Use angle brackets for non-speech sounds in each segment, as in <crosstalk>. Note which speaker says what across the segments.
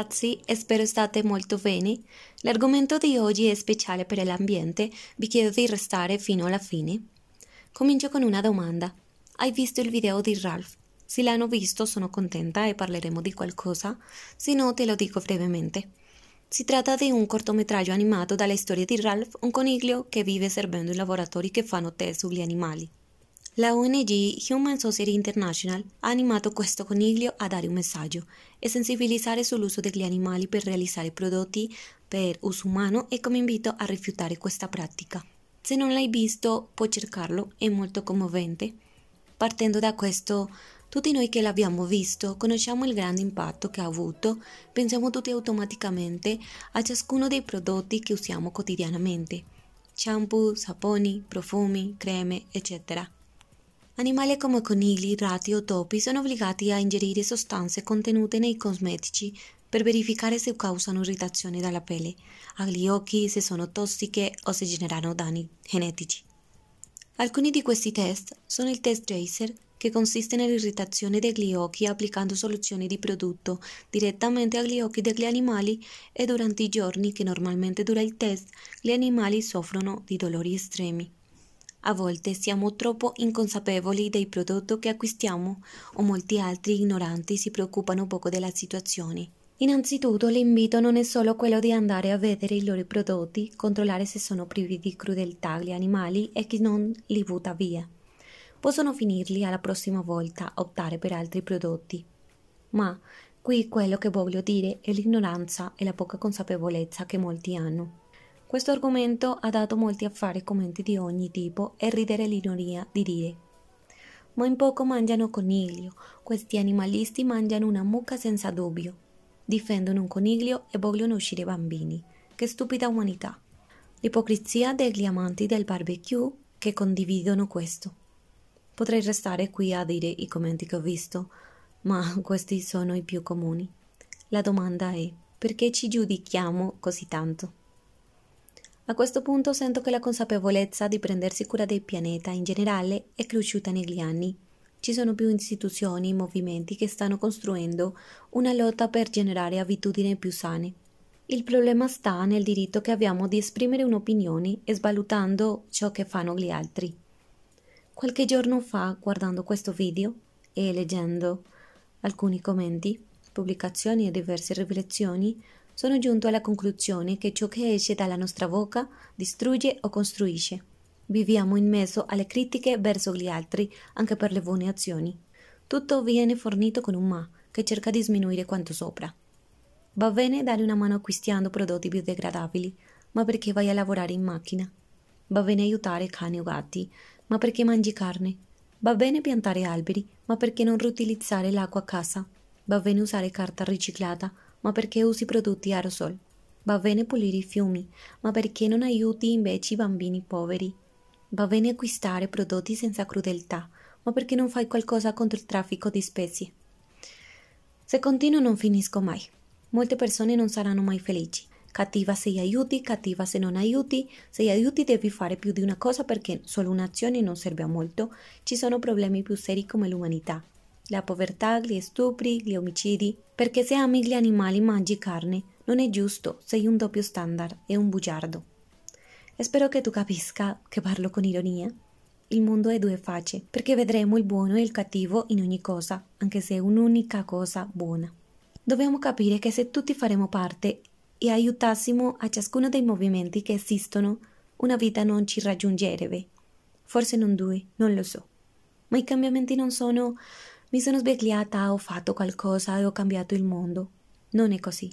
Speaker 1: ragazzi spero state molto bene. L'argomento di oggi è speciale per l'ambiente, vi chiedo di restare fino alla fine. Comincio con una domanda. Hai visto il video di Ralph? Se l'hanno visto sono contenta e parleremo di qualcosa, se no te lo dico brevemente. Si tratta di un cortometraggio animato dalla storia di Ralph, un coniglio che vive servendo in laboratori che fanno test sugli animali. La ONG Human Society International ha animato questo coniglio a dare un messaggio e sensibilizzare sull'uso degli animali per realizzare prodotti per uso umano e come invito a rifiutare questa pratica. Se non l'hai visto, puoi cercarlo, è molto commovente. Partendo da questo, tutti noi che l'abbiamo visto conosciamo il grande impatto che ha avuto, pensiamo tutti automaticamente a ciascuno dei prodotti che usiamo quotidianamente. Shampoo, saponi, profumi, creme, eccetera. Animali come conigli, ratti o topi sono obbligati a ingerire sostanze contenute nei cosmetici per verificare se causano irritazione dalla pelle, agli occhi, se sono tossiche o se generano danni genetici. Alcuni di questi test sono il test Tracer, che consiste nell'irritazione degli occhi applicando soluzioni di prodotto direttamente agli occhi degli animali e durante i giorni che normalmente dura il test gli animali soffrono di dolori estremi. A volte siamo troppo inconsapevoli dei prodotti che acquistiamo o molti altri ignoranti si preoccupano poco della situazione. Innanzitutto l'invito non è solo quello di andare a vedere i loro prodotti, controllare se sono privi di crudeltà agli animali e chi non li butta via. Possono finirli alla prossima volta, optare per altri prodotti. Ma qui quello che voglio dire è l'ignoranza e la poca consapevolezza che molti hanno. Questo argomento ha dato molti affari e commenti di ogni tipo e ridere l'ironia di dire ma in poco mangiano coniglio, questi animalisti mangiano una mucca senza dubbio, difendono un coniglio e vogliono uscire bambini. Che stupida umanità. L'ipocrisia degli amanti del barbecue che condividono questo. Potrei restare qui a dire i commenti che ho visto, ma questi sono i più comuni. La domanda è perché ci giudichiamo così tanto? A questo punto sento che la consapevolezza di prendersi cura del pianeta in generale è cresciuta negli anni. Ci sono più istituzioni e movimenti che stanno costruendo una lotta per generare abitudini più sane. Il problema sta nel diritto che abbiamo di esprimere un'opinione e svalutando ciò che fanno gli altri. Qualche giorno fa, guardando questo video e leggendo alcuni commenti, pubblicazioni e diverse riflessioni, sono giunto alla conclusione che ciò che esce dalla nostra bocca distrugge o costruisce. Viviamo in mezzo alle critiche verso gli altri anche per le buone azioni. Tutto viene fornito con un ma che cerca di sminuire quanto sopra. Va bene dare una mano acquistando prodotti biodegradabili, ma perché vai a lavorare in macchina? Va bene aiutare cani o gatti, ma perché mangi carne? Va bene piantare alberi, ma perché non riutilizzare l'acqua a casa? Va bene usare carta riciclata, ma perché usi prodotti aerosol? Va bene pulire i fiumi, ma perché non aiuti invece i bambini poveri? Va bene acquistare prodotti senza crudeltà, ma perché non fai qualcosa contro il traffico di specie? Se continuo non finisco mai. Molte persone non saranno mai felici. Cattiva se aiuti, cattiva se non aiuti. Se aiuti devi fare più di una cosa perché solo un'azione non serve a molto. Ci sono problemi più seri come l'umanità la povertà, gli stupri, gli omicidi, perché se ami gli animali mangi carne, non è giusto, sei un doppio standard e un bugiardo. E spero che tu capisca che parlo con ironia. Il mondo è due facce, perché vedremo il buono e il cattivo in ogni cosa, anche se è un'unica cosa buona. Dobbiamo capire che se tutti faremo parte e aiutassimo a ciascuno dei movimenti che esistono, una vita non ci raggiungerebbe. Forse non due, non lo so. Ma i cambiamenti non sono mi sono svegliata, ho fatto qualcosa e ho cambiato il mondo. Non è così.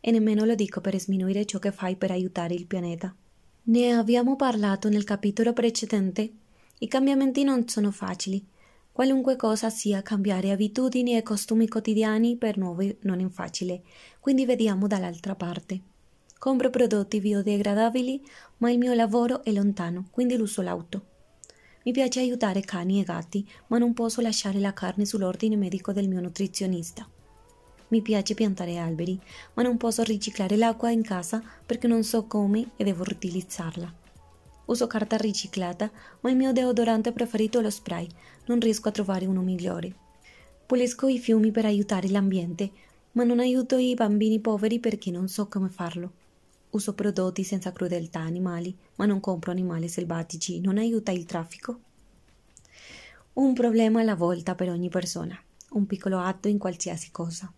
Speaker 1: E nemmeno lo dico per sminuire ciò che fai per aiutare il pianeta. Ne abbiamo parlato nel capitolo precedente. I cambiamenti non sono facili. Qualunque cosa sia cambiare abitudini e costumi quotidiani per noi non è facile, quindi vediamo dall'altra parte. Compro prodotti biodegradabili, ma il mio lavoro è lontano, quindi uso l'auto. Mi piace aiutare cani e gatti, ma non posso lasciare la carne sull'ordine medico del mio nutrizionista. Mi piace piantare alberi, ma non posso riciclare l'acqua in casa perché non so come e devo riutilizzarla. Uso carta riciclata, ma il mio deodorante preferito è lo spray, non riesco a trovare uno migliore. Pulisco i fiumi per aiutare l'ambiente, Ma non aiuto i bambini poveri perché non so come farlo. Uso prodotti senza crudeltà animali, ma non compro animali selvatici. Non aiuta il traffico? Un problema alla volta per ogni persona, un piccolo atto in qualsiasi cosa.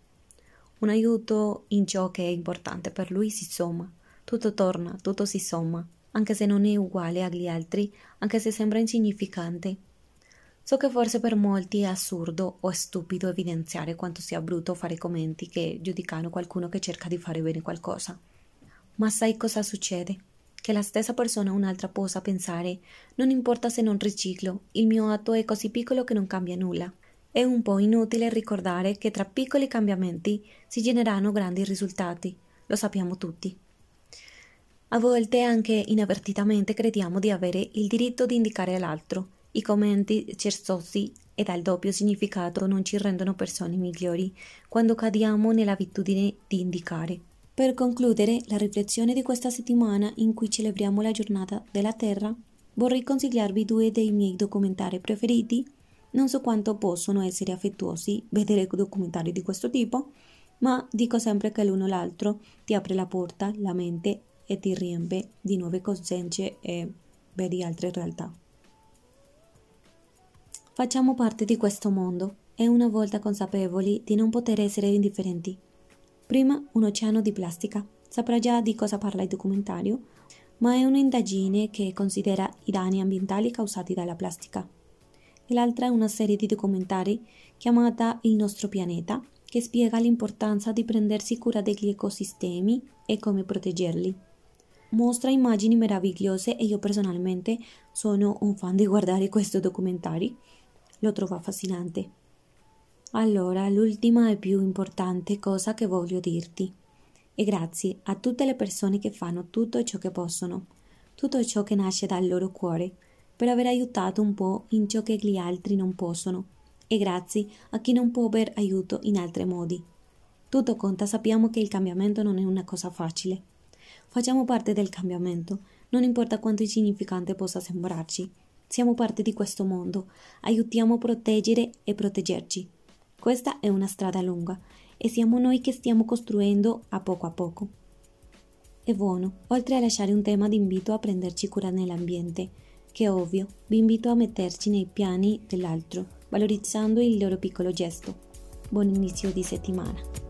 Speaker 1: Un aiuto in ciò che è importante per lui si somma. Tutto torna, tutto si somma, anche se non è uguale agli altri, anche se sembra insignificante. So che forse per molti è assurdo o stupido evidenziare quanto sia brutto fare commenti che giudicano qualcuno che cerca di fare bene qualcosa. Ma sai cosa succede? Che la stessa persona un'altra possa pensare non importa se non riciclo, il mio atto è così piccolo che non cambia nulla. È un po' inutile ricordare che tra piccoli cambiamenti si generano grandi risultati, lo sappiamo tutti. A volte anche inavvertitamente crediamo di avere il diritto di indicare all'altro. I commenti cerzosi e dal doppio significato non ci rendono persone migliori quando cadiamo nell'abitudine di indicare. Per concludere la riflessione di questa settimana in cui celebriamo la giornata della Terra, vorrei consigliarvi due dei miei documentari preferiti. Non so quanto possono essere affettuosi vedere documentari di questo tipo, ma dico sempre che l'uno o l'altro ti apre la porta, la mente e ti riempie di nuove coscienze e vedi altre realtà. Facciamo parte di questo mondo e una volta consapevoli di non poter essere indifferenti. Prima un oceano di plastica. Saprà già di cosa parla il documentario, ma è un'indagine che considera i danni ambientali causati dalla plastica. E l'altra è una serie di documentari chiamata Il nostro pianeta, che spiega l'importanza di prendersi cura degli ecosistemi e come proteggerli mostra immagini meravigliose e io personalmente sono un fan di guardare <laughs> questi documentari. Lo trovo affascinante. Allora, l'ultima e più importante cosa che voglio dirti. E grazie a tutte le persone che fanno tutto ciò che possono, tutto ciò che nasce dal loro cuore, per aver aiutato un po' in ciò che gli altri non possono. E grazie a chi non può aver aiuto in altri modi. Tutto conta, sappiamo che il cambiamento non è una cosa facile Facciamo parte del cambiamento, non importa quanto insignificante possa sembrarci. Siamo parte di questo mondo, aiutiamo a proteggere e proteggerci. Questa è una strada lunga e siamo noi che stiamo costruendo a poco a poco. E buono, oltre a lasciare un tema di invito a prenderci cura nell'ambiente, che è ovvio, vi invito a metterci nei piani dell'altro, valorizzando il loro piccolo gesto. Buon inizio di settimana.